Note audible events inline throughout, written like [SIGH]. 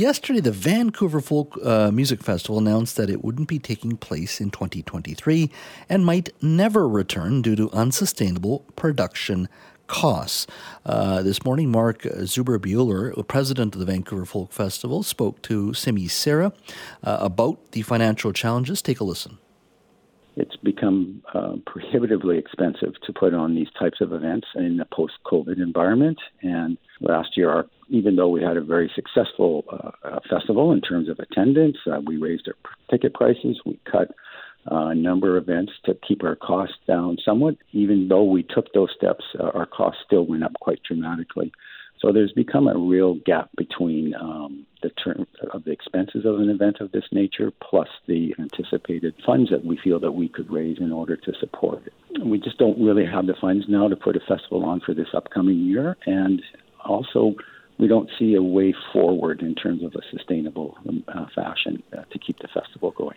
Yesterday, the Vancouver Folk uh, Music Festival announced that it wouldn't be taking place in 2023 and might never return due to unsustainable production costs. Uh, this morning, Mark Zuber president of the Vancouver Folk Festival, spoke to Simi Sara uh, about the financial challenges. Take a listen. It's become uh, prohibitively expensive to put on these types of events in a post COVID environment. And last year, our even though we had a very successful uh, uh, festival in terms of attendance, uh, we raised our ticket prices, we cut uh, a number of events to keep our costs down somewhat. Even though we took those steps, uh, our costs still went up quite dramatically. So there's become a real gap between um, the term of the expenses of an event of this nature plus the anticipated funds that we feel that we could raise in order to support it. We just don't really have the funds now to put a festival on for this upcoming year, and also we don't see a way forward in terms of a sustainable uh, fashion uh, to keep the festival going.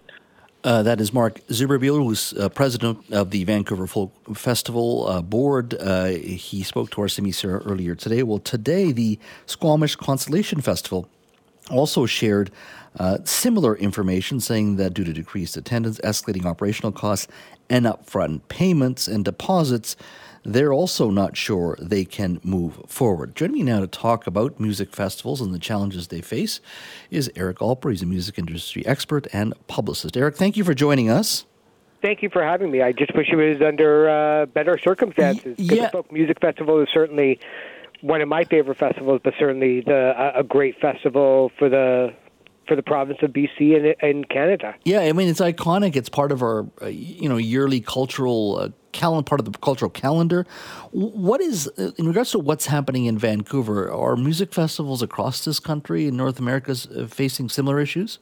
Uh, that is Mark Zuberbuehler, who's uh, president of the Vancouver Folk Festival uh, board. Uh, he spoke to our Sara earlier today. Well, today the Squamish Constellation Festival also shared uh, similar information, saying that due to decreased attendance, escalating operational costs, and upfront payments and deposits, they're also not sure they can move forward. Joining me now to talk about music festivals and the challenges they face is Eric Alper. He's a music industry expert and publicist. Eric, thank you for joining us. Thank you for having me. I just wish it was under uh, better circumstances. Yeah. The Folk Music Festival is certainly one of my favorite festivals, but certainly the, a great festival for the for the province of BC and, and Canada. Yeah, I mean it's iconic. It's part of our uh, you know yearly cultural uh, calendar, part of the cultural calendar. What is uh, in regards to what's happening in Vancouver? Are music festivals across this country in North America uh, facing similar issues?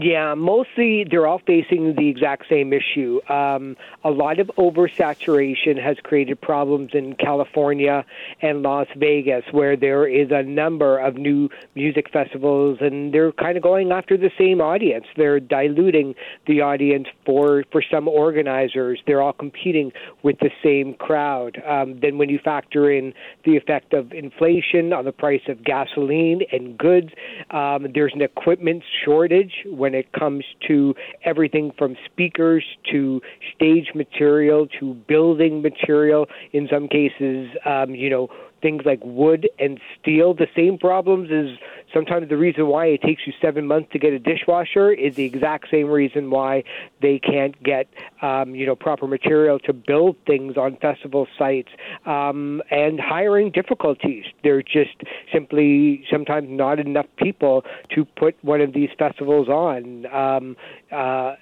Yeah, mostly they're all facing the exact same issue. Um, a lot of oversaturation has created problems in California and Las Vegas, where there is a number of new music festivals, and they're kind of going after the same audience. They're diluting the audience for for some organizers. They're all competing with the same crowd. Um, then, when you factor in the effect of inflation on the price of gasoline and goods, um, there's an equipment shortage when it comes to everything from speakers to stage material to building material. In some cases, um, you know, things like wood and steel. The same problems is sometimes the reason why it takes you seven months to get a dishwasher is the exact same reason why they can't get um, you know proper material to build things on festival sites um, and hiring difficulties. There are just simply sometimes not enough people to put one of these festivals on. Um, uh,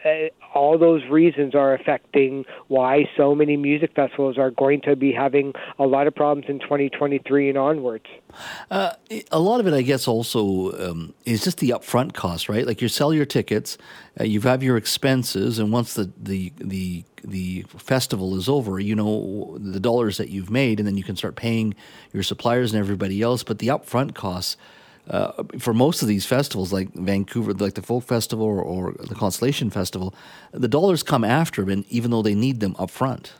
all those reasons are affecting why so many music festivals are going to be having a lot of problems in 2023 and onwards. Uh, a lot of it, I guess, also um, is just the upfront cost, right? Like you sell your tickets, uh, you have your expenses, and once the, the the the festival is over, you know the dollars that you've made, and then you can start paying your suppliers and everybody else. But the upfront costs uh, for most of these festivals, like Vancouver, like the Folk Festival or, or the Constellation Festival, the dollars come after them, even though they need them up front.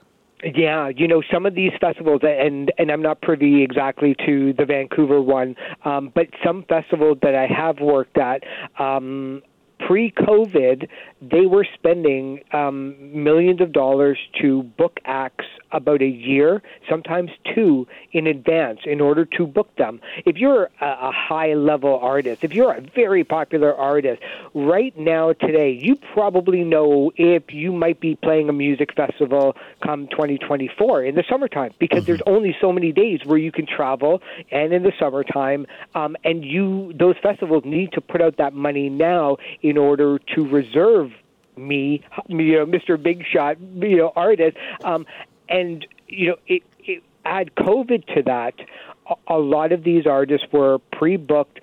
Yeah, you know some of these festivals, and and I'm not privy exactly to the Vancouver one, um, but some festivals that I have worked at. Um, pre-COVID, they were spending um, millions of dollars to book acts about a year, sometimes two, in advance in order to book them. If you're a, high level artist, if you're a very popular artist, right now, today, you probably know if you might be playing a music festival come 2024 in the summertime because mm-hmm. there's only so many days where you can travel and in the summertime um, and you those festivals need to put out that money now in order to reserve me, you know, Mr. Big Shot, you know, artist, um, and you know, it, it, add COVID to that. A, a lot of these artists were pre-booked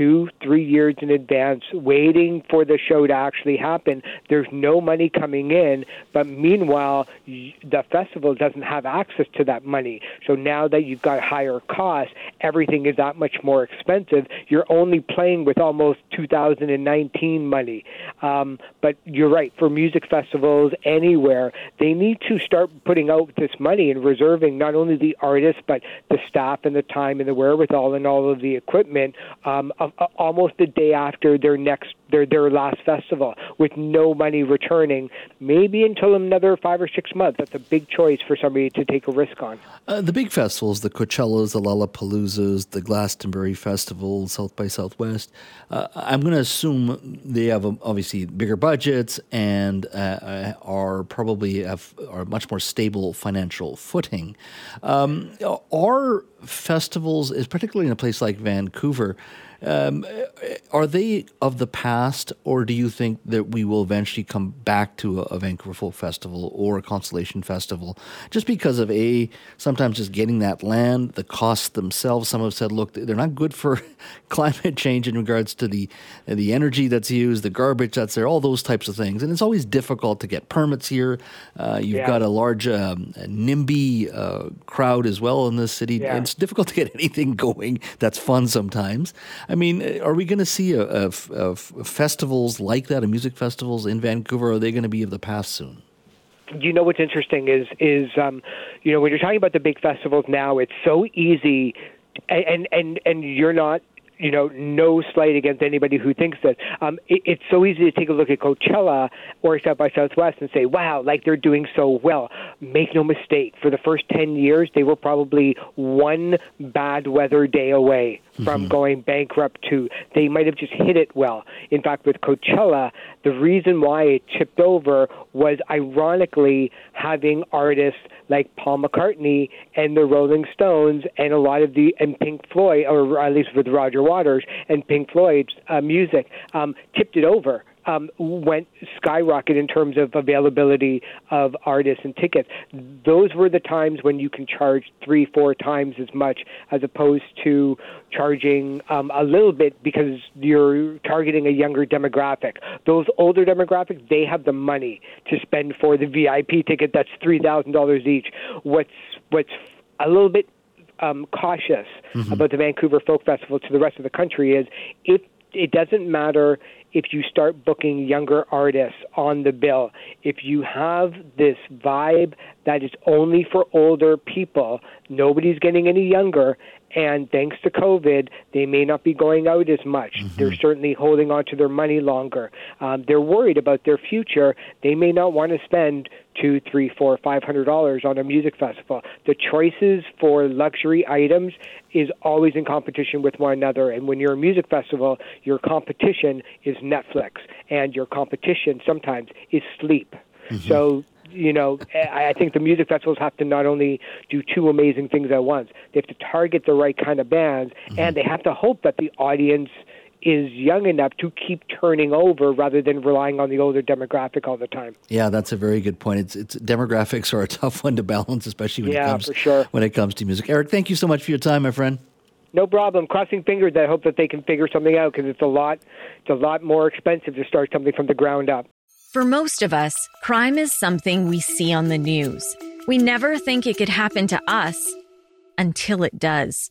two, three years in advance, waiting for the show to actually happen. There's no money coming in, but meanwhile, the festival doesn't have access to that money. So now that you've got higher costs, everything is that much more expensive. You're only playing with almost 2019 money. Um, but you're right, for music festivals anywhere, they need to start putting out this money and reserving not only the artists, but the staff and the time and the wherewithal and all of the equipment um, uh, almost the day after their next their their last festival with no money returning, maybe until another five or six months. That's a big choice for somebody to take a risk on. Uh, the big festivals, the Coachellas, the Lollapaloozas, the Glastonbury Festival, South by Southwest. Uh, I'm going to assume they have um, obviously bigger budgets and uh, uh, are probably have are much more stable financial footing. Um, are festivals, particularly in a place like Vancouver? Um, are they of the past, or do you think that we will eventually come back to a, a, Vancouver Folk Festival or a Constellation Festival? Just because of a sometimes just getting that land, the costs themselves. Some have said, look, they're not good for [LAUGHS] climate change in regards to the the energy that's used, the garbage that's there, all those types of things. And it's always difficult to get permits here. Uh, you've yeah. got a large um, NIMBY uh, crowd as well in this city. Yeah. It's difficult to get [LAUGHS] anything going that's fun sometimes. I mean, are we going to see a, a, a festivals like that, a music festivals in Vancouver? Are they going to be of the past soon? you know what's interesting is is um, you know when you're talking about the big festivals now, it's so easy, and and and you're not you know, no slight against anybody who thinks that. Um, it, it's so easy to take a look at Coachella or South by Southwest and say, wow, like they're doing so well. Make no mistake, for the first 10 years, they were probably one bad weather day away from mm-hmm. going bankrupt to They might have just hit it well. In fact, with Coachella, the reason why it tipped over was ironically having artists like Paul McCartney and the Rolling Stones and a lot of the and Pink Floyd, or at least with Roger Waters and Pink Floyd's uh, music, um, tipped it over um, went skyrocket in terms of availability of artists and tickets. Those were the times when you can charge three, four times as much as opposed to charging um, a little bit because you're targeting a younger demographic. Those older demographics, they have the money to spend for the VIP ticket that's three thousand dollars each. What's what's a little bit um, cautious mm-hmm. about the Vancouver Folk Festival to the rest of the country is if it doesn't matter if you start booking younger artists on the bill. If you have this vibe that is only for older people, nobody's getting any younger, and thanks to COVID, they may not be going out as much. Mm-hmm. They're certainly holding on to their money longer. Um, they're worried about their future. They may not want to spend two, three, four, five hundred dollars on a music festival. The choices for luxury items is always in competition with one another. And when you're a music festival, your competition is Netflix, and your competition sometimes is sleep. Mm-hmm. So you know, I think the music festivals have to not only do two amazing things at once, they have to target the right kind of bands, mm-hmm. and they have to hope that the audience is young enough to keep turning over rather than relying on the older demographic all the time. Yeah, that's a very good point. It's, it's demographics are a [LAUGHS] tough one to balance, especially when yeah, it comes for sure. when it comes to music. Eric, thank you so much for your time, my friend. No problem. Crossing fingers. I hope that they can figure something out because it's a lot. It's a lot more expensive to start something from the ground up. For most of us, crime is something we see on the news. We never think it could happen to us until it does.